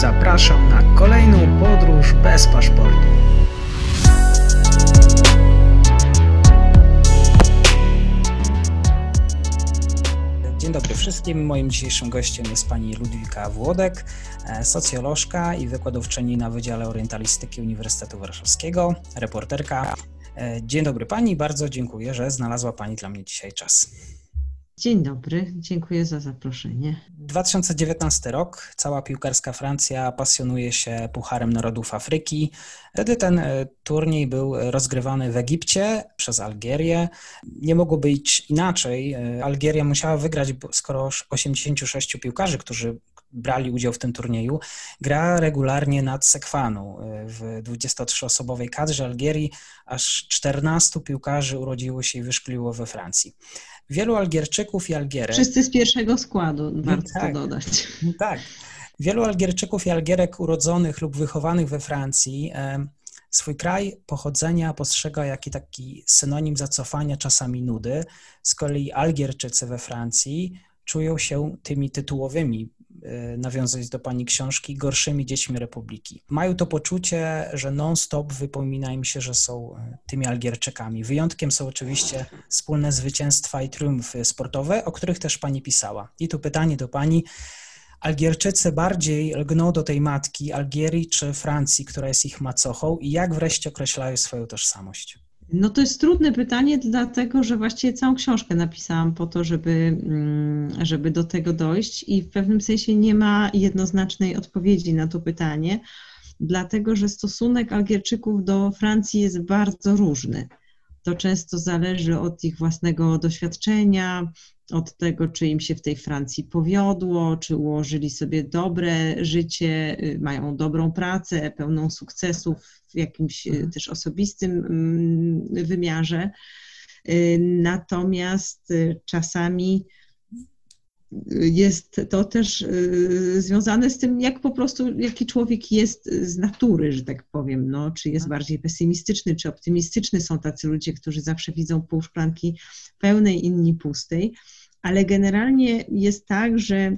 Zapraszam na kolejną podróż bez paszportu. Dzień dobry wszystkim. Moim dzisiejszym gościem jest pani Ludwika Włodek, e, socjolożka i wykładowczyni na Wydziale Orientalistyki Uniwersytetu Warszawskiego, reporterka. E, dzień dobry pani, bardzo dziękuję, że znalazła pani dla mnie dzisiaj czas. Dzień dobry, dziękuję za zaproszenie. 2019 rok, cała piłkarska Francja pasjonuje się Pucharem Narodów Afryki. Wtedy ten e, turniej był rozgrywany w Egipcie przez Algierię. Nie mogło być inaczej. E, Algieria musiała wygrać, skoro 86 piłkarzy, którzy brali udział w tym turnieju, gra regularnie nad Sekwaną. E, w 23-osobowej kadrze Algierii aż 14 piłkarzy urodziło się i wyszkoliło we Francji. Wielu Algierczyków i Algierek... Wszyscy z pierwszego składu, warto tak, dodać. Tak. Wielu Algierczyków i Algierek urodzonych lub wychowanych we Francji swój kraj pochodzenia postrzega jako taki synonim zacofania, czasami nudy. Z kolei Algierczycy we Francji czują się tymi tytułowymi E, nawiązując do pani książki, gorszymi dziećmi Republiki. Mają to poczucie, że non-stop wypomina im się, że są e, tymi Algierczykami. Wyjątkiem są oczywiście wspólne zwycięstwa i triumfy sportowe, o których też pani pisała. I tu pytanie do pani. Algierczycy bardziej lgną do tej matki Algierii czy Francji, która jest ich macochą i jak wreszcie określają swoją tożsamość? No to jest trudne pytanie, dlatego że właściwie całą książkę napisałam po to, żeby, mm, żeby do tego dojść i w pewnym sensie nie ma jednoznacznej odpowiedzi na to pytanie, dlatego że stosunek Algierczyków do Francji jest bardzo różny. To często zależy od ich własnego doświadczenia, od tego, czy im się w tej Francji powiodło, czy ułożyli sobie dobre życie, y, mają dobrą pracę, pełną sukcesów w jakimś y, mhm. też osobistym mm, wymiarze. Y, natomiast czasami jest to też związane z tym, jak po prostu, jaki człowiek jest z natury, że tak powiem, no, czy jest tak. bardziej pesymistyczny, czy optymistyczny. Są tacy ludzie, którzy zawsze widzą pół szklanki pełnej, inni pustej ale generalnie jest tak, że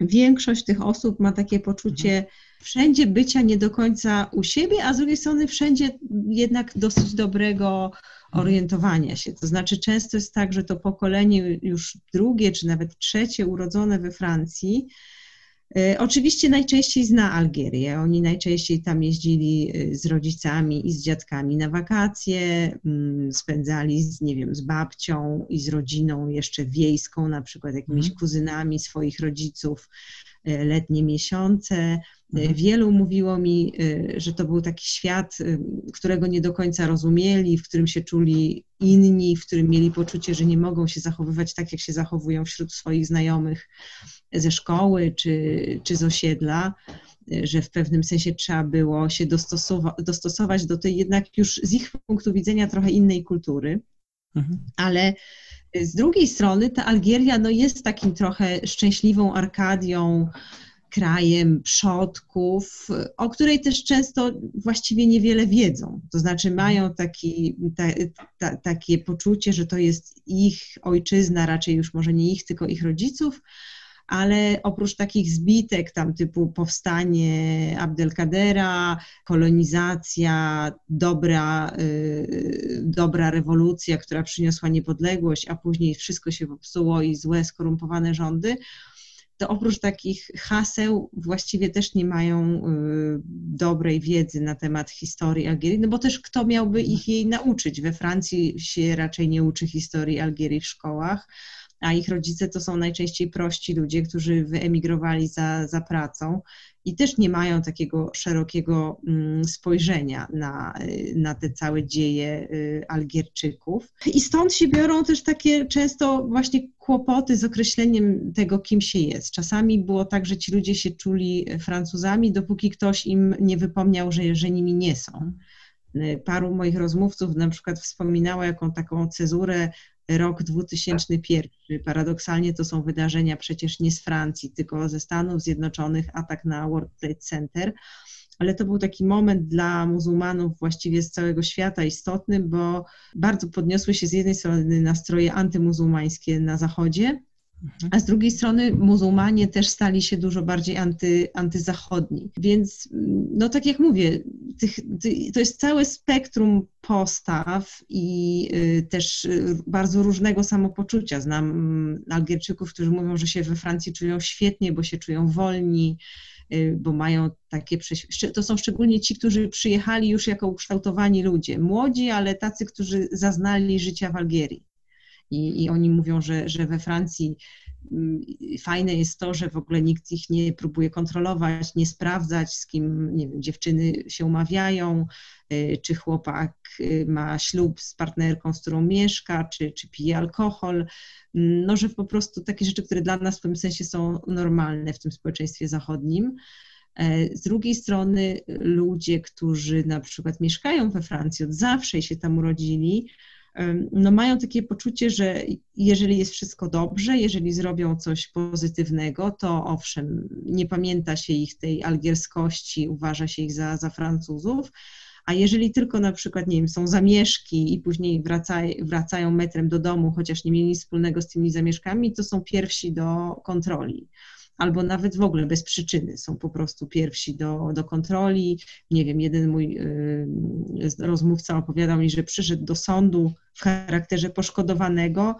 większość tych osób ma takie poczucie mhm. wszędzie bycia nie do końca u siebie, a z drugiej strony wszędzie jednak dosyć dobrego mhm. orientowania się. To znaczy często jest tak, że to pokolenie już drugie czy nawet trzecie urodzone we Francji oczywiście najczęściej zna Algierię. Oni najczęściej tam jeździli e, z rodzicami i z dziadkami na wakacje, mm, spędzali z, nie wiem, z babcią i z rodziną jeszcze wiejską, na przykład jakimiś mm. kuzynami swoich rodziców e, letnie miesiące. Mhm. Wielu mówiło mi, że to był taki świat, którego nie do końca rozumieli, w którym się czuli inni, w którym mieli poczucie, że nie mogą się zachowywać tak, jak się zachowują wśród swoich znajomych ze szkoły czy, czy z osiedla, że w pewnym sensie trzeba było się dostosowa- dostosować do tej jednak już z ich punktu widzenia trochę innej kultury. Mhm. Ale z drugiej strony ta Algieria no, jest takim trochę szczęśliwą Arkadią, krajem przodków, o której też często właściwie niewiele wiedzą. To znaczy mają taki, ta, ta, takie poczucie, że to jest ich ojczyzna, raczej już może nie ich, tylko ich rodziców, ale oprócz takich zbitek tam typu powstanie Abdelkadera, kolonizacja, dobra, y, dobra rewolucja, która przyniosła niepodległość, a później wszystko się popsuło i złe, skorumpowane rządy, to oprócz takich haseł właściwie też nie mają y, dobrej wiedzy na temat historii Algierii, no bo też kto miałby ich jej nauczyć? We Francji się raczej nie uczy historii Algierii w szkołach, a ich rodzice to są najczęściej prości ludzie, którzy wyemigrowali za, za pracą i też nie mają takiego szerokiego mm, spojrzenia na, na te całe dzieje y, Algierczyków. I stąd się biorą też takie często właśnie kłopoty z określeniem tego, kim się jest. Czasami było tak, że ci ludzie się czuli Francuzami, dopóki ktoś im nie wypomniał, że, że nimi nie są. Y, paru moich rozmówców na przykład wspominało jaką taką cezurę rok 2001. Paradoksalnie to są wydarzenia przecież nie z Francji, tylko ze Stanów Zjednoczonych, atak na World Trade Center. Ale to był taki moment dla muzułmanów właściwie z całego świata istotny, bo bardzo podniosły się z jednej strony nastroje antymuzułmańskie na Zachodzie. A z drugiej strony muzułmanie też stali się dużo bardziej anty, antyzachodni. Więc, no tak jak mówię, tych, to jest całe spektrum postaw i y, też y, bardzo różnego samopoczucia. Znam mm, Algierczyków, którzy mówią, że się we Francji czują świetnie, bo się czują wolni, y, bo mają takie. To są szczególnie ci, którzy przyjechali już jako ukształtowani ludzie. Młodzi, ale tacy, którzy zaznali życia w Algierii. I, i oni mówią, że, że we Francji mm, fajne jest to, że w ogóle nikt ich nie próbuje kontrolować, nie sprawdzać, z kim, nie wiem, dziewczyny się umawiają, y, czy chłopak y, ma ślub z partnerką, z którą mieszka, czy, czy pije alkohol. Mm, no, że po prostu takie rzeczy, które dla nas w pewnym sensie są normalne w tym społeczeństwie zachodnim. E, z drugiej strony ludzie, którzy na przykład mieszkają we Francji od zawsze i się tam urodzili, no mają takie poczucie, że jeżeli jest wszystko dobrze, jeżeli zrobią coś pozytywnego, to owszem, nie pamięta się ich tej algierskości, uważa się ich za, za Francuzów, a jeżeli tylko na przykład, nie wiem, są zamieszki i później wracają metrem do domu, chociaż nie mieli nic wspólnego z tymi zamieszkami, to są pierwsi do kontroli albo nawet w ogóle bez przyczyny są po prostu pierwsi do, do kontroli. Nie wiem, jeden mój y, rozmówca opowiadał mi, że przyszedł do sądu w charakterze poszkodowanego,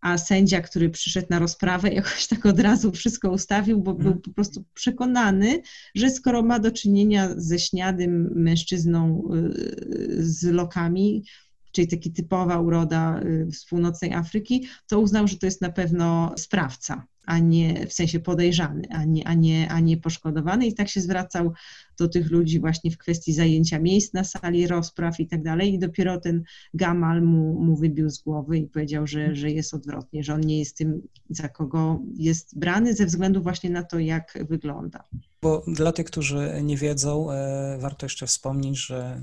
a sędzia, który przyszedł na rozprawę, jakoś tak od razu wszystko ustawił, bo był po prostu przekonany, że skoro ma do czynienia ze śniadym mężczyzną y, z lokami, czyli taki typowa uroda y, z północnej Afryki, to uznał, że to jest na pewno sprawca a nie w sensie podejrzany, a nie, a, nie, a nie poszkodowany. I tak się zwracał do tych ludzi właśnie w kwestii zajęcia miejsc na sali rozpraw i tak dalej. I dopiero ten Gamal mu, mu wybił z głowy i powiedział, że, że jest odwrotnie, że on nie jest tym, za kogo jest brany, ze względu właśnie na to, jak wygląda. Bo dla tych, którzy nie wiedzą, e, warto jeszcze wspomnieć, że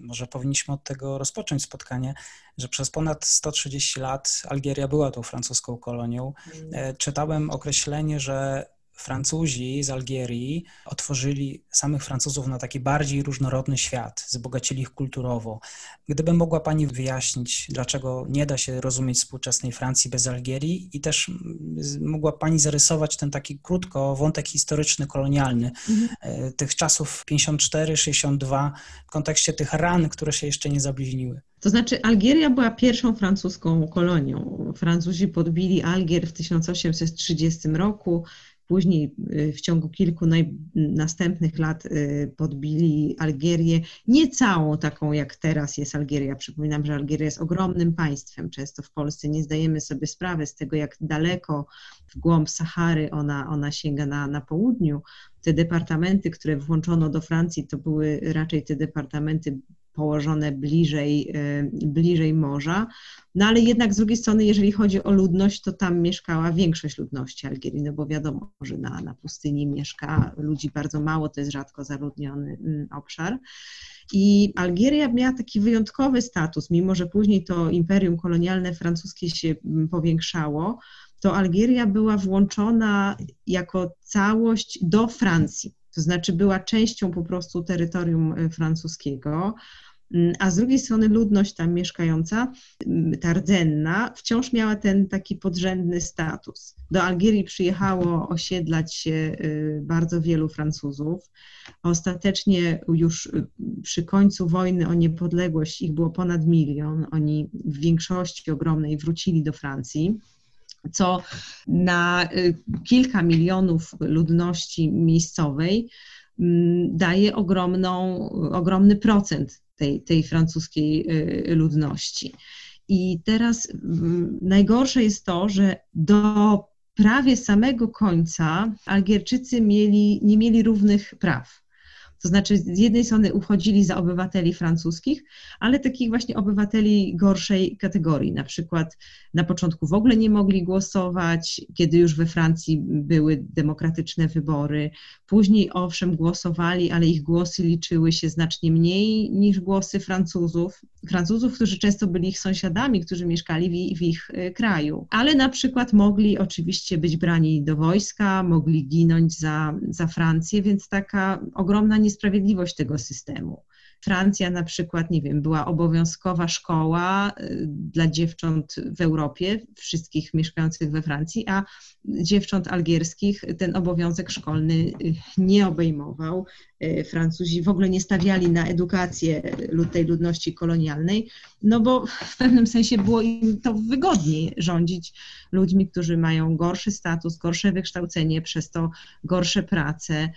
może powinniśmy od tego rozpocząć spotkanie, że przez ponad 130 lat Algieria była tą francuską kolonią. E, czytałem określenie, że Francuzi z Algierii otworzyli samych Francuzów na taki bardziej różnorodny świat, wzbogacili ich kulturowo. Gdyby mogła Pani wyjaśnić, dlaczego nie da się rozumieć współczesnej Francji bez Algierii i też mogła Pani zarysować ten taki krótko wątek historyczny, kolonialny mhm. E, tych czasów 54-62 w kontekście tych ran, które się jeszcze nie zabliźniły. To znaczy, Algieria była pierwszą francuską kolonią. Francuzi podbili Algier w 1830 roku. Później y, w ciągu kilku naj, następnych lat y, podbili Algierię, nie całą taką jak teraz jest Algieria. Przypominam, że Algieria jest ogromnym państwem. Często w Polsce nie zdajemy sobie sprawy z tego, jak daleko w głąb Sahary ona, ona sięga na, na południu. Te departamenty, które włączono do Francji, to były raczej te departamenty położone bliżej, e, bliżej morza. No ale jednak z drugiej strony, jeżeli chodzi o ludność, to tam mieszkała większość ludności Algierii, no bo wiadomo, że na, na pustyni mieszka ludzi bardzo mało, to jest rzadko zaludniony mm, obszar. I Algieria miała taki wyjątkowy status, mimo że później to imperium kolonialne francuskie się mm, powiększało, to Algieria była włączona jako całość do Francji to znaczy była częścią po prostu terytorium e, francuskiego. Mm, a z drugiej strony ludność tam mieszkająca, mm, ta rdzenna, wciąż miała ten taki podrzędny status. Do Algierii przyjechało osiedlać się y, bardzo wielu Francuzów. Ostatecznie już y, przy końcu wojny o niepodległość ich było ponad milion. Oni w większości ogromnej wrócili do Francji co na y, kilka milionów ludności miejscowej mm, daje ogromną, ogromny procent tej, tej francuskiej y, ludności. I teraz mm, najgorsze jest to, że do prawie samego końca Algierczycy mieli, nie mieli równych praw. To znaczy, z jednej strony uchodzili za obywateli francuskich, ale takich właśnie obywateli gorszej kategorii. Na przykład na początku w ogóle nie mogli głosować, kiedy już we Francji były demokratyczne wybory. Później owszem głosowali, ale ich głosy liczyły się znacznie mniej niż głosy Francuzów. Francuzów, którzy często byli ich sąsiadami, którzy mieszkali w, w ich e, kraju. Ale na przykład mogli oczywiście być brani do wojska, mogli ginąć za, za Francję, więc taka ogromna niesprawiedliwość tego systemu. Francja na przykład, nie wiem, była obowiązkowa szkoła y, dla dziewcząt w Europie, wszystkich mieszkających we Francji, a dziewcząt algierskich ten obowiązek szkolny y, nie obejmował. Y, Francuzi w ogóle nie stawiali na edukację tej ludności kolonialnej, no bo w pewnym sensie było im to wygodniej rządzić ludźmi, którzy mają gorszy status, gorsze wykształcenie, przez to gorsze prace.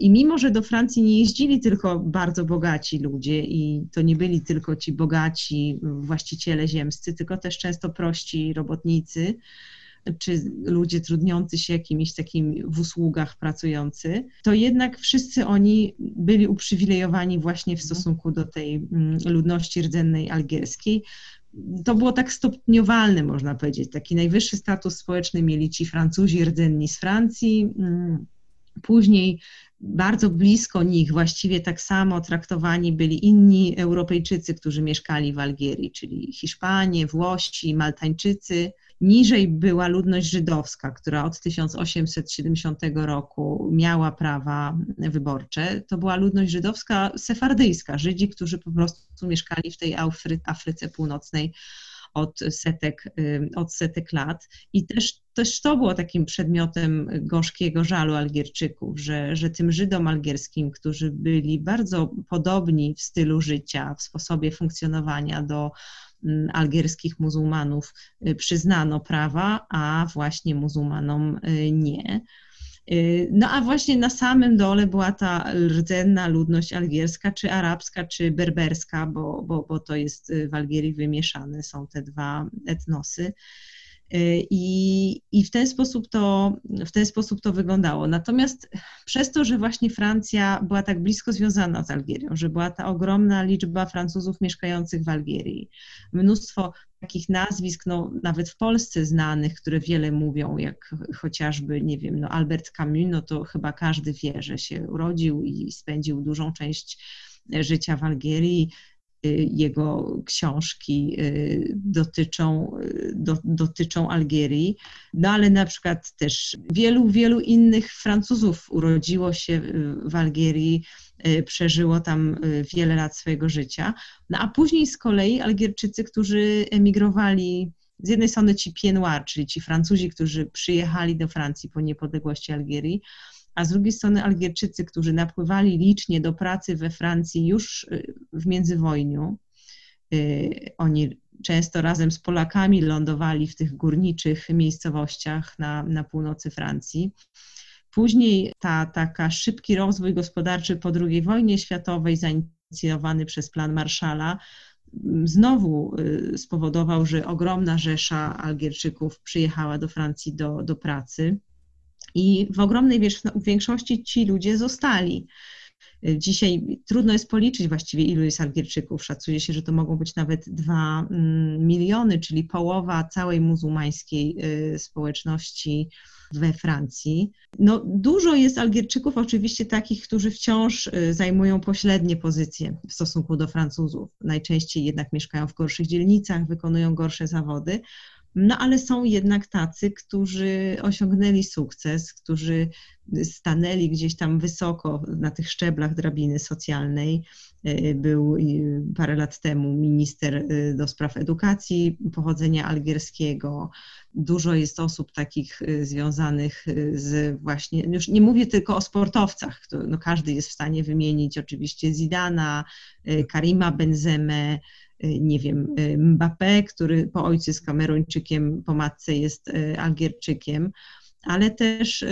I mimo, że do Francji nie jeździli tylko bardzo bogaci ludzie i to nie byli tylko ci bogaci właściciele ziemscy, tylko też często prości robotnicy, czy ludzie trudniący się jakimiś takimi w usługach pracujący, to jednak wszyscy oni byli uprzywilejowani właśnie w mhm. stosunku do tej mm, ludności rdzennej algierskiej. To było tak stopniowalne, można powiedzieć. Taki najwyższy status społeczny mieli ci Francuzi rdzenni z Francji, mm, Później bardzo blisko nich, właściwie tak samo traktowani byli inni Europejczycy, którzy mieszkali w Algierii, czyli Hiszpanie, Włosi, Maltańczycy. Niżej była ludność żydowska, która od 1870 roku miała prawa wyborcze. To była ludność żydowska sefardyjska, Żydzi, którzy po prostu mieszkali w tej Afryce Północnej od setek, od setek lat. I też, też to było takim przedmiotem gorzkiego żalu Algierczyków, że, że tym Żydom algierskim, którzy byli bardzo podobni w stylu życia, w sposobie funkcjonowania do algierskich muzułmanów, y, przyznano prawa, a właśnie muzułmanom y, nie. Y, no a właśnie na samym dole była ta rdzenna ludność algierska, czy arabska, czy berberska, bo, bo, bo to jest y, w Algierii wymieszane, są te dwa etnosy. Y, I, I w, ten sposób to, w ten sposób to wyglądało. Natomiast przez to, że właśnie Francja była tak blisko związana z Algierią, że była ta ogromna liczba Francuzów mieszkających w Algierii, mnóstwo takich nazwisk, no, nawet w Polsce znanych, które wiele mówią, jak chociażby, nie wiem, no Albert Camus, no to chyba każdy wie, że się urodził i spędził dużą część życia w Algierii. Y, jego książki y, dotyczą, y, do, dotyczą Algierii, no ale na przykład też wielu, wielu innych Francuzów urodziło się w Algierii, przeżyło tam wiele lat swojego życia, no a później z kolei Algierczycy, którzy emigrowali z jednej strony ci Pied czyli ci Francuzi, którzy przyjechali do Francji po niepodległości Algierii, a z drugiej strony Algierczycy, którzy napływali licznie do pracy we Francji już y, w międzywojniu. Y, oni często razem z Polakami lądowali w tych górniczych miejscowościach na, na północy Francji. Później ta taka szybki rozwój gospodarczy po II wojnie światowej, zainicjowany przez plan Marszala, znowu y, spowodował, że ogromna rzesza Algierczyków przyjechała do Francji do, do pracy. I w ogromnej większości ci ludzie zostali. Dzisiaj trudno jest policzyć właściwie, ilu jest Algierczyków. Szacuje się, że to mogą być nawet dwa mm, miliony, czyli połowa całej muzułmańskiej y, społeczności we Francji. No, dużo jest Algierczyków, oczywiście takich, którzy wciąż y, zajmują pośrednie pozycje w stosunku do Francuzów. Najczęściej jednak mieszkają w gorszych dzielnicach, wykonują gorsze zawody, no ale są jednak tacy, którzy osiągnęli sukces, którzy stanęli gdzieś tam wysoko na tych szczeblach drabiny socjalnej. E, był parę lat temu minister e, do spraw edukacji pochodzenia algierskiego. Dużo jest osób takich e, związanych z właśnie, już nie mówię tylko o sportowcach, no każdy jest w stanie wymienić oczywiście Zidana, Karima Benzemę, nie wiem, y, Mbappé, który po ojcu jest Kameruńczykiem, po matce jest y, Algierczykiem, ale też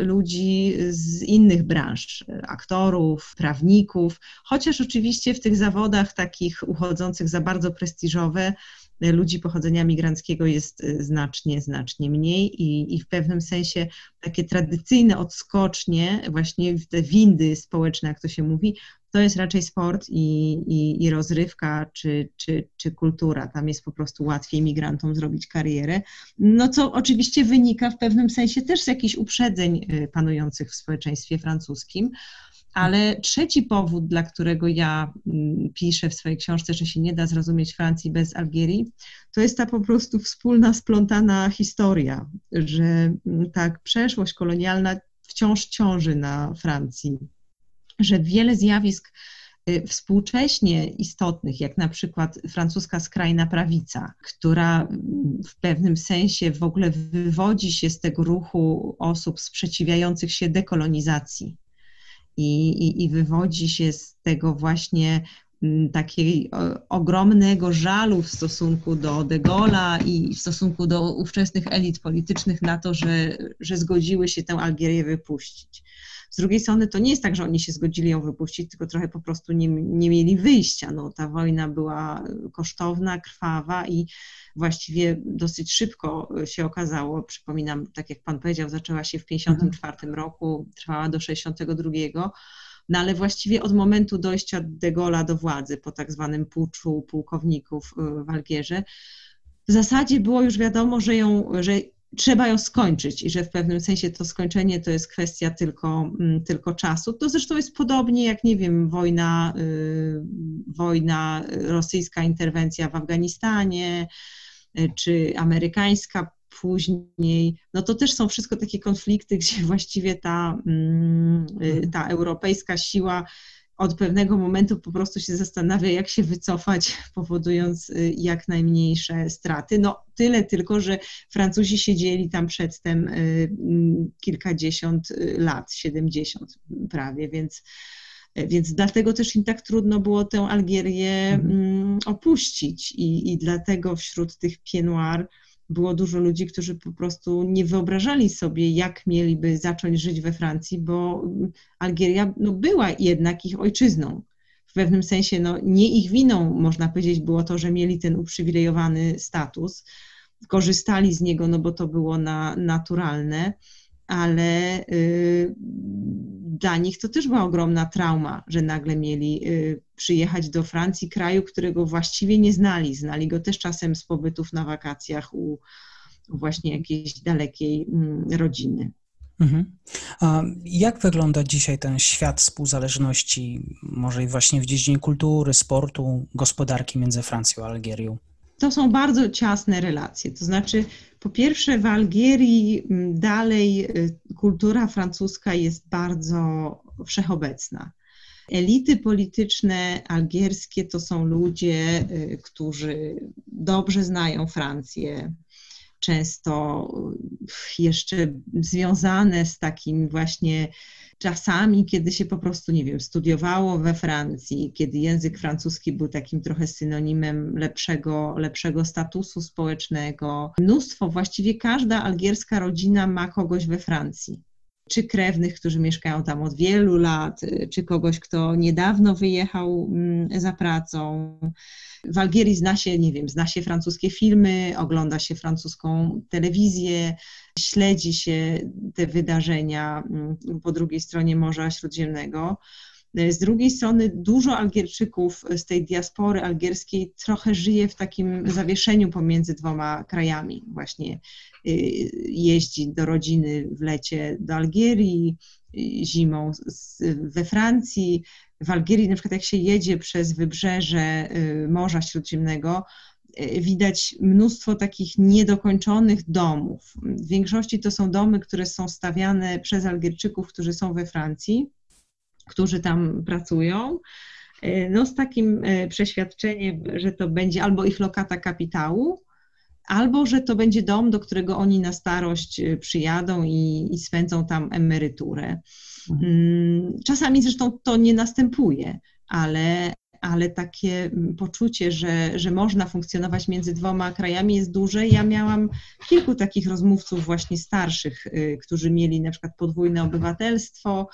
ludzi z innych branż, aktorów, prawników, chociaż oczywiście w tych zawodach takich uchodzących za bardzo prestiżowe ludzi pochodzenia migranckiego jest znacznie, znacznie mniej i, i w pewnym sensie takie tradycyjne odskocznie, właśnie te windy społeczne, jak to się mówi, to jest raczej sport i, i, i, rozrywka czy, czy, czy kultura. Tam jest po prostu łatwiej migrantom zrobić karierę. No co oczywiście wynika w pewnym sensie też z jakichś uprzedzeń y, panujących w społeczeństwie francuskim. Ale trzeci powód, dla którego ja mm, piszę w swojej książce, że się nie da zrozumieć Francji bez Algierii, to jest ta po prostu wspólna, splątana historia, że mm, tak przeszłość kolonialna wciąż ciąży na Francji że wiele zjawisk współcześnie istotnych, jak na przykład francuska skrajna prawica, która w pewnym sensie w ogóle wywodzi się z tego ruchu osób sprzeciwiających się dekolonizacji i, i, i wywodzi się z tego właśnie mm, takiego ogromnego żalu w stosunku do De Gaulle'a i w stosunku do ówczesnych elit politycznych na to, że, że zgodziły się tę Algierię wypuścić. Z drugiej strony to nie jest tak, że oni się zgodzili ją wypuścić, tylko trochę po prostu nie, nie mieli wyjścia. No, ta wojna była kosztowna, krwawa i właściwie dosyć szybko się okazało, przypominam, tak jak pan powiedział, zaczęła się w 1954 roku, trwała do 1962. No ale właściwie od momentu dojścia de Gaulle'a do władzy po tak zwanym puczu pułkowników y, w Algierze, w zasadzie było już wiadomo, że, ją, że trzeba ją skończyć i że w pewnym sensie to skończenie to jest kwestia tylko, mm, tylko czasu. To zresztą jest podobnie jak, nie wiem, wojna, y, wojna, rosyjska interwencja w Afganistanie, y, czy amerykańska później, no to też są wszystko takie konflikty, gdzie właściwie ta, mm, y, mhm. ta europejska siła od pewnego momentu po prostu się zastanawia, jak się wycofać, powodując y, jak najmniejsze straty. No tyle tylko, że Francuzi siedzieli tam przedtem y, mm, kilkadziesiąt y, lat, 70 prawie, więc więc dlatego też im tak trudno było tę Algierię mhm. mm, opuścić i, i dlatego wśród tych pienoir było dużo ludzi, którzy po prostu nie wyobrażali sobie, jak mieliby zacząć żyć we Francji, bo Algieria no, była jednak ich ojczyzną. W pewnym sensie no, nie ich winą, można powiedzieć, było to, że mieli ten uprzywilejowany status. Korzystali z niego, no bo to było na, naturalne, ale y, dla nich to też była ogromna trauma, że nagle mieli y, przyjechać do Francji, kraju, którego właściwie nie znali. Znali go też czasem z pobytów na wakacjach u właśnie jakiejś dalekiej mm, rodziny. Mhm. A jak wygląda dzisiaj ten świat współzależności, może i właśnie w dziedzinie kultury, sportu, gospodarki między Francją a Algierią? To są bardzo ciasne relacje. To znaczy, po pierwsze, w Algierii dalej y, kultura francuska jest bardzo wszechobecna. Elity polityczne algierskie to są ludzie, y, którzy dobrze znają Francję, często jeszcze związane z takim właśnie czasami, kiedy się po prostu, nie wiem, studiowało we Francji, kiedy język francuski był takim trochę synonimem lepszego, lepszego statusu społecznego. Mnóstwo, właściwie każda algierska rodzina ma kogoś we Francji czy krewnych, którzy mieszkają tam od wielu lat, czy kogoś, kto niedawno wyjechał mm, za pracą. W Algierii zna się, nie wiem, zna się francuskie filmy, ogląda się francuską telewizję, śledzi się te wydarzenia mm, po drugiej stronie Morza Śródziemnego. Z drugiej strony dużo Algierczyków z tej diaspory algierskiej trochę żyje w takim zawieszeniu pomiędzy dwoma krajami. Właśnie y, jeździ do rodziny w lecie do Algierii, y, zimą we Francji. W Algierii na przykład jak się jedzie przez wybrzeże Morza Śródziemnego, widać mnóstwo takich niedokończonych domów. W większości to są domy, które są stawiane przez Algierczyków, którzy są we Francji którzy tam pracują, e, no z takim e, przeświadczeniem, że to będzie albo ich lokata kapitału, albo że to będzie dom, do którego oni na starość e, przyjadą i, i spędzą tam emeryturę. Mhm. Mm, czasami zresztą to nie następuje, ale, ale takie poczucie, że, że można funkcjonować między dwoma krajami jest duże. Ja miałam kilku takich rozmówców właśnie starszych, którzy mieli na przykład podwójne obywatelstwo,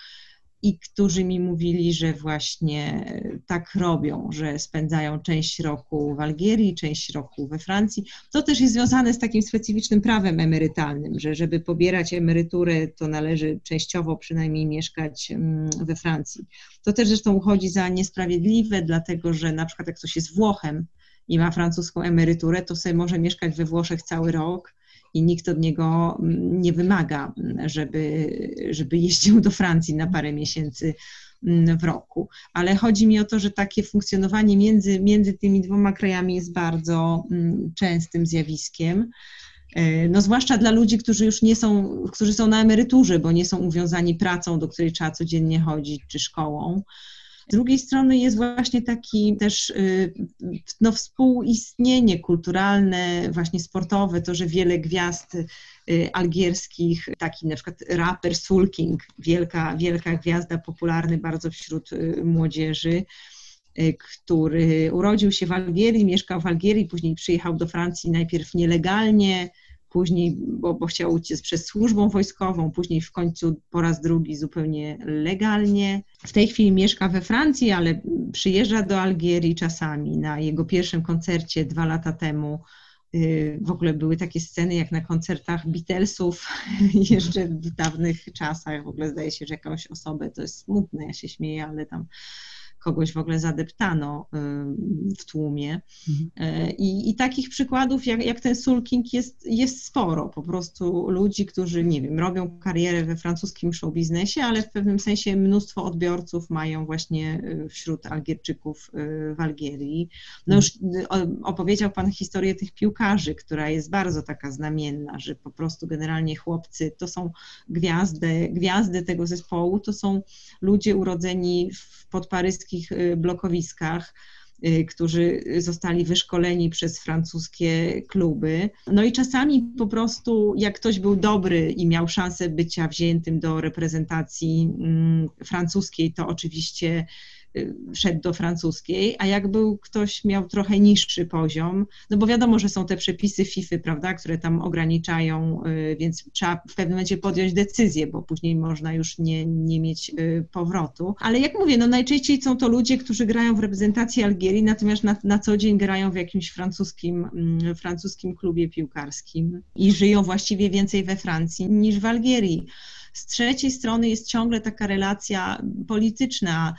i którzy mi mówili, że właśnie tak robią, że spędzają część roku w Algierii, część roku we Francji. To też jest związane z takim specyficznym prawem emerytalnym, że żeby pobierać emeryturę, to należy częściowo przynajmniej mieszkać mm, we Francji. To też zresztą uchodzi za niesprawiedliwe, dlatego że na przykład jak ktoś jest Włochem i ma francuską emeryturę, to sobie może mieszkać we Włoszech cały rok i nikt od niego mm, nie wymaga, mm, żeby, żeby jeździł do Francji na parę miesięcy mm, w roku. Ale chodzi mi o to, że takie funkcjonowanie między, między tymi dwoma krajami jest bardzo częstym zjawiskiem. E, no zwłaszcza dla ludzi, którzy już nie są, którzy są na emeryturze, bo nie są uwiązani pracą, do której trzeba codziennie chodzić, czy szkołą. Z drugiej strony jest właśnie taki też y, no, współistnienie kulturalne, właśnie sportowe, to, że wiele gwiazd y, algierskich, taki na przykład raper Soul King, wielka, wielka gwiazda, popularny bardzo wśród y, młodzieży, który urodził się w Algierii, mieszkał w Algierii, później przyjechał do Francji najpierw nielegalnie, później, bo, bo chciał uciec przez służbą wojskową, później w końcu po raz drugi zupełnie legalnie. W tej chwili mieszka we Francji, ale przyjeżdża do Algierii czasami. Na jego pierwszym koncercie dwa lata temu y, w ogóle były takie sceny jak na koncertach Beatlesów jeszcze w dawnych czasach. W ogóle zdaje się, że jakąś osobę, to jest smutne, ja się śmieję, ale tam kogoś w ogóle zadeptano w tłumie. Mhm. E, I, I, takich przykładów jak, jak ten Sulking jest, jest sporo. Po prostu ludzi, którzy, nie wiem, robią karierę we francuskim show biznesie, ale w pewnym sensie mnóstwo odbiorców mają właśnie e, wśród Algierczyków w Algierii. No już opowiedział Pan historię tych piłkarzy, która jest bardzo taka znamienna, że po prostu generalnie chłopcy to są gwiazdy, gwiazdy tego zespołu, to są ludzie urodzeni w podparyskich takich y, blokowiskach, y, którzy zostali wyszkoleni przez francuskie kluby. No i czasami po prostu, jak ktoś był dobry i miał szansę bycia wziętym do reprezentacji mm, francuskiej, to oczywiście szedł do francuskiej, a jak był ktoś miał trochę niższy poziom, no bo wiadomo, że są te przepisy FIFA, prawda, które tam ograniczają, y, więc trzeba w pewnym momencie podjąć decyzję, bo później można już nie, nie mieć y, powrotu. Ale jak mówię, no najczęściej są to ludzie, którzy grają w reprezentacji Algierii, natomiast na, na co dzień grają w jakimś francuskim, mm, francuskim klubie piłkarskim i żyją właściwie więcej we Francji niż w Algierii. Z trzeciej strony jest ciągle taka relacja polityczna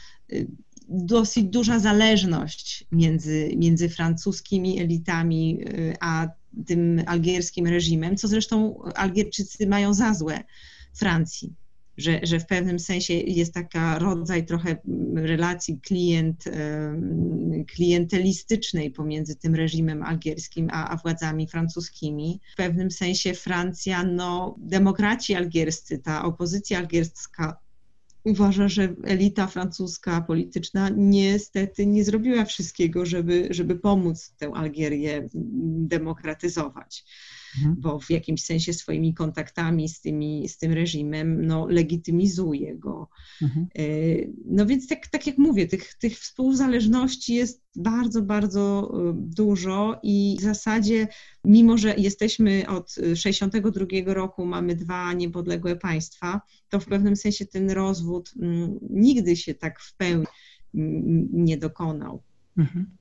dosyć duża zależność między, między francuskimi elitami y, a tym algierskim reżimem, co zresztą Algierczycy mają za złe Francji. Że, że w pewnym sensie jest taka rodzaj trochę relacji klient, klientelistycznej pomiędzy tym reżimem algierskim a, a władzami francuskimi. W pewnym sensie Francja, no, demokraci algierscy, ta opozycja algierska uważa, że elita francuska polityczna niestety nie zrobiła wszystkiego, żeby, żeby pomóc tę Algierię demokratyzować. Mhm. bo w jakimś sensie swoimi kontaktami z, tymi, z tym reżimem no, legitymizuje go. Mhm. E, no więc tak, tak jak mówię, tych, tych współzależności jest bardzo, bardzo e, dużo i w zasadzie, mimo że jesteśmy od 62 roku, mamy dwa niepodległe państwa, to w pewnym sensie ten rozwód mm, nigdy się tak w pełni nie dokonał. Mhm.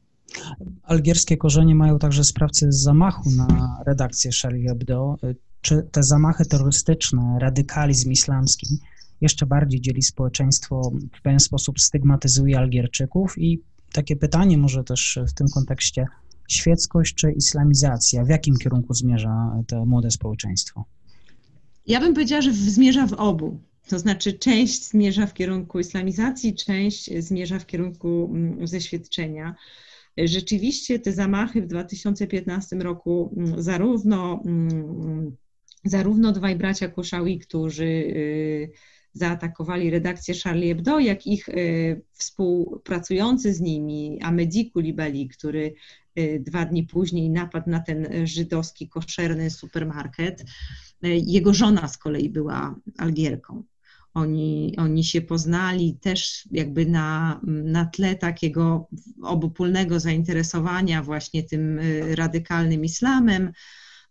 Algierskie korzenie mają także sprawcy zamachu na redakcję Charlie Hebdo. Czy te zamachy terrorystyczne, radykalizm islamski jeszcze bardziej dzieli społeczeństwo, w pewien sposób stygmatyzuje Algierczyków? I takie pytanie może też w tym kontekście, świeckość czy islamizacja? W jakim kierunku zmierza to młode społeczeństwo? Ja bym powiedziała, że zmierza w obu. To znaczy, część zmierza w kierunku islamizacji, część zmierza w kierunku mm, zeświadczenia. Rzeczywiście te zamachy w 2015 roku mm, zarówno, mm, zarówno dwaj bracia Koszawi, którzy y, zaatakowali redakcję Charlie Hebdo, jak ich y, współpracujący z nimi Amedi Koulibaly, który y, dwa dni później napadł na ten żydowski koszerny supermarket. Jego żona z kolei była Algierką. Oni, oni się poznali też jakby na, na tle takiego obopólnego zainteresowania właśnie tym y, radykalnym islamem.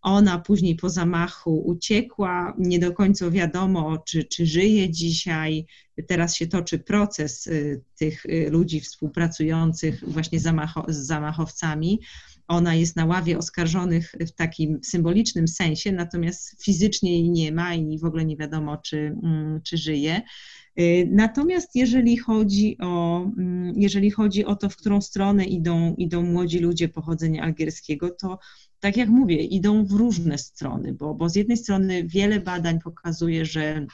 Ona później po zamachu uciekła, nie do końca wiadomo, czy, czy żyje dzisiaj. Teraz się toczy proces y, tych y, ludzi współpracujących właśnie z zamachowcami. Ona jest na ławie oskarżonych w takim symbolicznym sensie, natomiast fizycznie jej nie ma i w ogóle nie wiadomo, czy, mm, czy żyje. Y, natomiast jeżeli chodzi, o, mm, jeżeli chodzi o to, w którą stronę idą, idą młodzi ludzie pochodzenia algierskiego, to tak jak mówię, idą w różne strony, bo, bo z jednej strony wiele badań pokazuje, że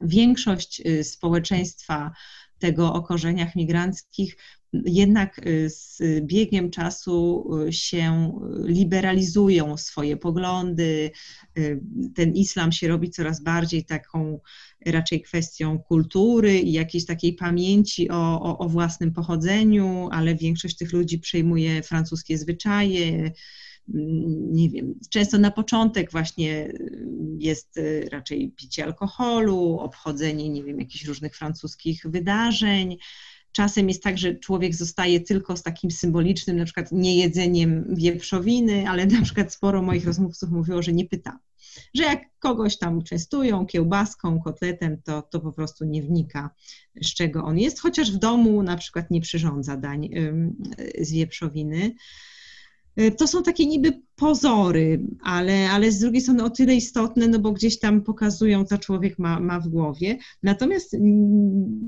większość y, społeczeństwa tego o korzeniach migranckich jednak z biegiem czasu się liberalizują swoje poglądy, ten islam się robi coraz bardziej taką raczej kwestią kultury i jakiejś takiej pamięci o, o, o własnym pochodzeniu, ale większość tych ludzi przejmuje francuskie zwyczaje, nie wiem, często na początek właśnie jest raczej picie alkoholu, obchodzenie, nie wiem, jakichś różnych francuskich wydarzeń. Czasem jest tak, że człowiek zostaje tylko z takim symbolicznym, na przykład niejedzeniem wieprzowiny, ale na przykład sporo moich rozmówców mówiło, że nie pyta. Że jak kogoś tam częstują kiełbaską, kotletem, to, to po prostu nie wnika, z czego on jest, chociaż w domu na przykład nie przyrządza dań z wieprzowiny. Y, to są takie niby pozory, ale, ale z drugiej strony o tyle istotne, no bo gdzieś tam pokazują, co człowiek ma, ma w głowie. Natomiast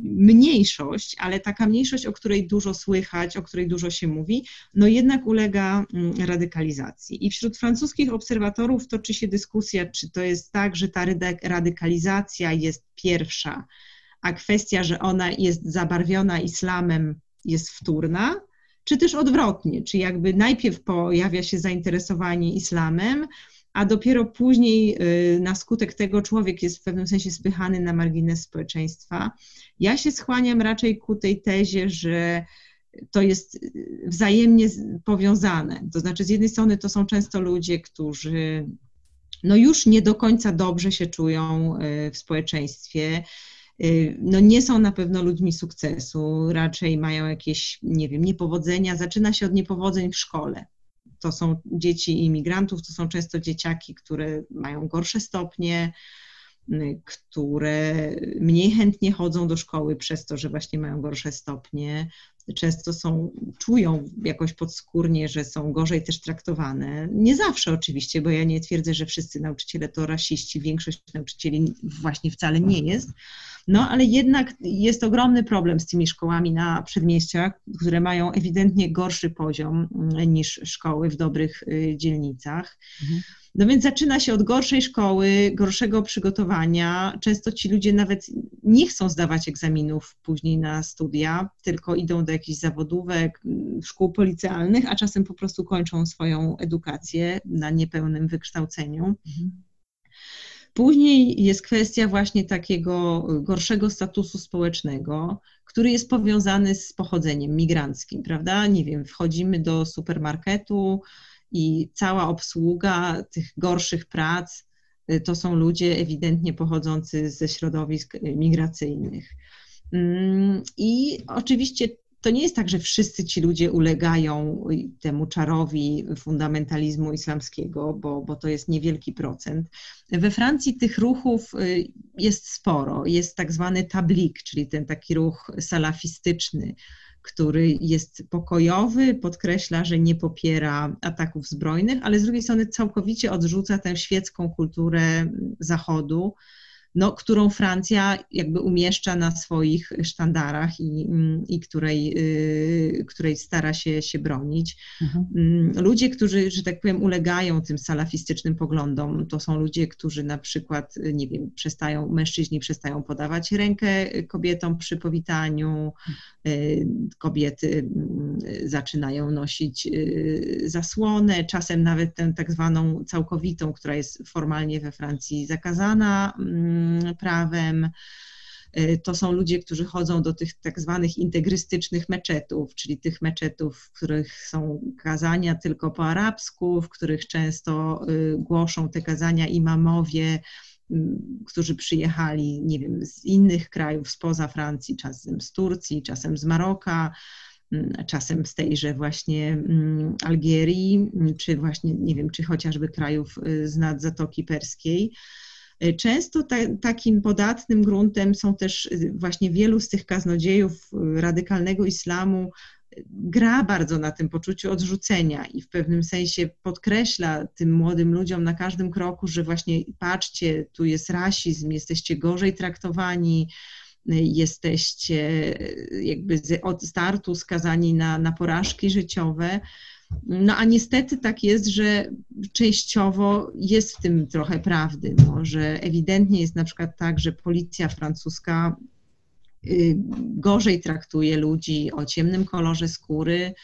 mniejszość, ale taka mniejszość, o której dużo słychać, o której dużo się mówi, no jednak ulega radykalizacji. I wśród francuskich obserwatorów toczy się dyskusja, czy to jest tak, że ta radykalizacja jest pierwsza, a kwestia, że ona jest zabarwiona islamem, jest wtórna, czy też odwrotnie, czy jakby najpierw pojawia się zainteresowanie islamem, a dopiero później y, na skutek tego człowiek jest w pewnym sensie spychany na margines społeczeństwa. Ja się skłaniam raczej ku tej tezie, że to jest y, wzajemnie powiązane. To znaczy, z jednej strony to są często ludzie, którzy no już nie do końca dobrze się czują y, w społeczeństwie, no nie są na pewno ludźmi sukcesu, raczej mają jakieś, nie wiem, niepowodzenia. Zaczyna się od niepowodzeń w szkole. To są dzieci imigrantów, to są często dzieciaki, które mają gorsze stopnie, y, które mniej chętnie chodzą do szkoły przez to, że właśnie mają gorsze stopnie. Często są, czują jakoś podskórnie, że są gorzej też traktowane. Nie zawsze oczywiście, bo ja nie twierdzę, że wszyscy nauczyciele to rasiści, większość nauczycieli właśnie wcale nie jest no ale jednak jest ogromny problem z tymi szkołami na przedmieściach, które mają ewidentnie gorszy poziom mm, niż szkoły w dobrych y, dzielnicach. Mhm. No więc zaczyna się od gorszej szkoły, gorszego przygotowania. Często ci ludzie nawet nie chcą zdawać egzaminów później na studia, tylko idą do jakichś zawodówek, mm, szkół policealnych, a czasem po prostu kończą swoją edukację na niepełnym wykształceniu. Mhm. Później jest kwestia właśnie takiego gorszego statusu społecznego, który jest powiązany z pochodzeniem migranckim, prawda? Nie wiem, wchodzimy do supermarketu i cała obsługa tych gorszych prac y, to są ludzie ewidentnie pochodzący ze środowisk migracyjnych. Mm, I oczywiście to nie jest tak, że wszyscy ci ludzie ulegają temu czarowi fundamentalizmu islamskiego, bo, bo to jest niewielki procent. We Francji tych ruchów y, jest sporo. Jest tak zwany tablik, czyli ten taki ruch salafistyczny, który jest pokojowy, podkreśla, że nie popiera ataków zbrojnych, ale z drugiej strony całkowicie odrzuca tę świecką kulturę Zachodu no, którą Francja jakby umieszcza na swoich sztandarach i, i której, y, której stara się, się bronić. Mhm. Mm, ludzie, którzy, że tak powiem, ulegają tym salafistycznym poglądom, to są ludzie, którzy na przykład, nie wiem, przestają, mężczyźni przestają podawać rękę kobietom przy powitaniu, y, kobiety mm, zaczynają nosić y, zasłonę, czasem nawet tę tak zwaną całkowitą, która jest formalnie we Francji zakazana mm, prawem. Y, to są ludzie, którzy chodzą do tych tak zwanych integrystycznych meczetów, czyli tych meczetów, w których są kazania tylko po arabsku, w których często y, głoszą te kazania imamowie, którzy przyjechali, nie wiem, z innych krajów spoza Francji, czasem z Turcji, czasem z Maroka, czasem z tejże właśnie Algierii, czy właśnie, nie wiem, czy chociażby krajów y, z nad Zatoki Perskiej. E, często ta, takim podatnym gruntem są też y, właśnie wielu z tych kaznodziejów y, radykalnego islamu, gra bardzo na tym poczuciu odrzucenia i w pewnym sensie podkreśla tym młodym ludziom na każdym kroku, że właśnie patrzcie, tu jest rasizm, jesteście gorzej traktowani, jesteście jakby od startu skazani na, na porażki życiowe. No a niestety tak jest, że częściowo jest w tym trochę prawdy, no, że ewidentnie jest na przykład tak, że policja francuska gorzej traktuje ludzi o ciemnym kolorze skóry,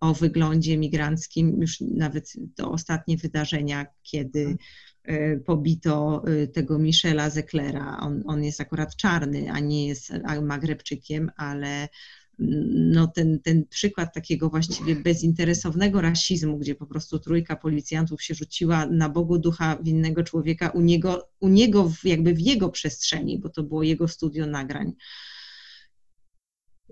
o wyglądzie migranckim, już nawet to ostatnie wydarzenia, kiedy e, pobito e, tego Michela Zeklera. On, on jest akurat czarny, a nie jest Magrebczykiem, ale no ten, ten przykład takiego właściwie bezinteresownego rasizmu, gdzie po prostu trójka policjantów się rzuciła na Bogu ducha winnego człowieka u niego, u niego jakby w jego przestrzeni, bo to było jego studio nagrań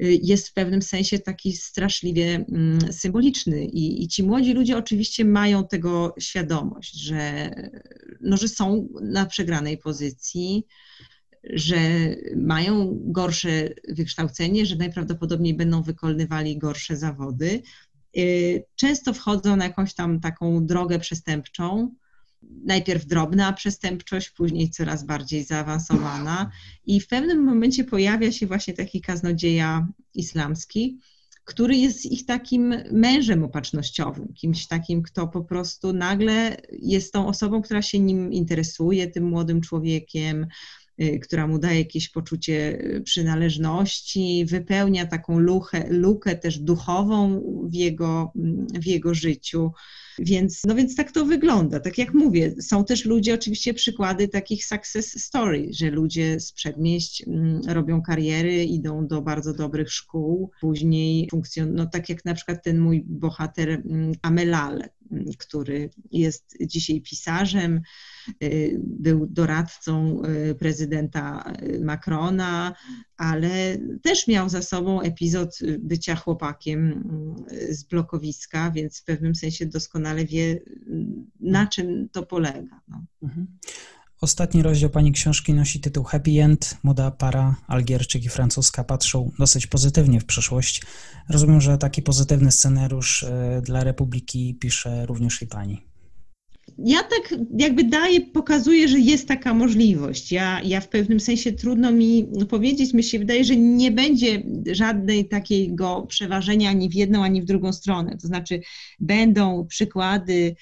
Y, jest w pewnym sensie taki straszliwie mm, symboliczny. I, I, ci młodzi ludzie oczywiście mają tego świadomość, że, no, że są na przegranej pozycji, że mają gorsze wykształcenie, że najprawdopodobniej będą wykonywali gorsze zawody. Y, często wchodzą na jakąś tam taką drogę przestępczą, najpierw drobna przestępczość, później coraz bardziej zaawansowana. I w pewnym momencie pojawia się właśnie taki kaznodzieja islamski, który jest ich takim mężem opatrznościowym, kimś takim, kto po prostu nagle jest tą osobą, która się nim interesuje, tym młodym człowiekiem, która mu daje jakieś poczucie y, przynależności, wypełnia taką lukę, lukę też duchową w jego, w jego życiu. Więc, no więc tak to wygląda. Tak jak mówię, są też ludzie, oczywiście przykłady takich success story, że ludzie z przedmieść mm, robią kariery, idą do bardzo dobrych szkół, później funkcjonują, no tak jak na przykład ten mój bohater mm, Amelal, który jest dzisiaj pisarzem, y, był doradcą y, prezydenta Macrona, ale też miał za sobą epizod bycia chłopakiem y, z blokowiska, więc w pewnym sensie doskonale wie, na czym to polega. No. Mhm. Ostatni rozdział Pani książki nosi tytuł Happy End. Młoda para, Algierczyk i Francuska patrzą dosyć pozytywnie w przyszłość. Rozumiem, że taki pozytywny scenariusz e, dla Republiki pisze również i Pani. Ja tak jakby daję, pokazuję, że jest taka możliwość. Ja, ja w pewnym sensie trudno mi powiedzieć, mi się wydaje, że nie będzie żadnej takiego przeważenia ani w jedną, ani w drugą stronę. To znaczy będą przykłady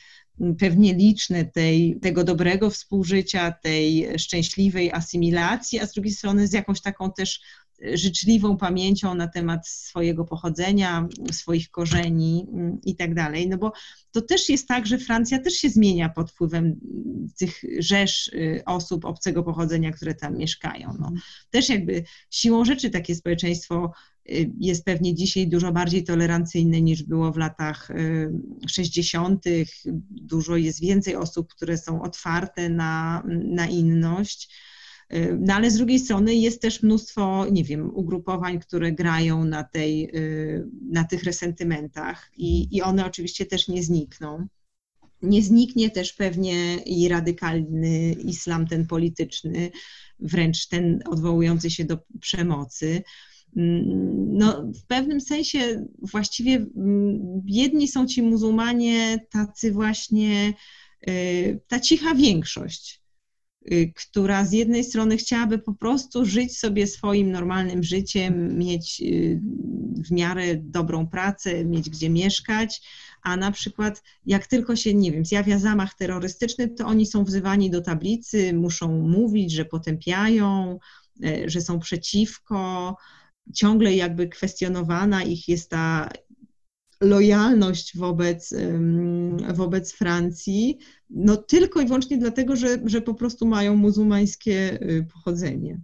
pewnie liczne tej, tego dobrego współżycia, tej szczęśliwej asymilacji, a z drugiej strony z jakąś taką też życzliwą pamięcią na temat swojego pochodzenia, swoich korzeni mm, i tak dalej. No bo to też jest tak, że Francja też się zmienia pod wpływem tych rzesz y, osób obcego pochodzenia, które tam mieszkają. No. Mhm. Też jakby siłą rzeczy takie społeczeństwo y, jest pewnie dzisiaj dużo bardziej tolerancyjne niż było w latach 60. Y, dużo jest więcej osób, które są otwarte na, na inność no ale z drugiej strony jest też mnóstwo, nie wiem, ugrupowań, które grają na, tej, y, na tych resentymentach i, i one oczywiście też nie znikną. Nie zniknie też pewnie i radykalny islam, ten polityczny, wręcz ten odwołujący się do przemocy. Mm, no, w pewnym sensie właściwie mm, biedni są ci muzułmanie tacy właśnie, y, ta cicha większość która z jednej strony chciałaby po prostu żyć sobie swoim normalnym życiem, mieć y, w miarę dobrą pracę, mieć gdzie mieszkać, a na przykład jak tylko się, nie wiem, zjawia zamach terrorystyczny, to oni są wzywani do tablicy, muszą mówić, że potępiają, y, że są przeciwko, ciągle jakby kwestionowana ich jest ta lojalność wobec, wobec Francji, no tylko i wyłącznie dlatego, że, że po prostu mają muzułmańskie y, pochodzenie.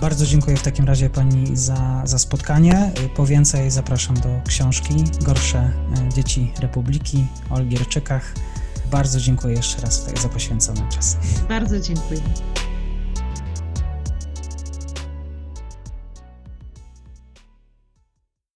Bardzo dziękuję w takim razie Pani za, za spotkanie. Po więcej zapraszam do książki Gorsze y, Dzieci Republiki o Algierczykach. Bardzo dziękuję jeszcze raz za poświęcony czas. Bardzo dziękuję.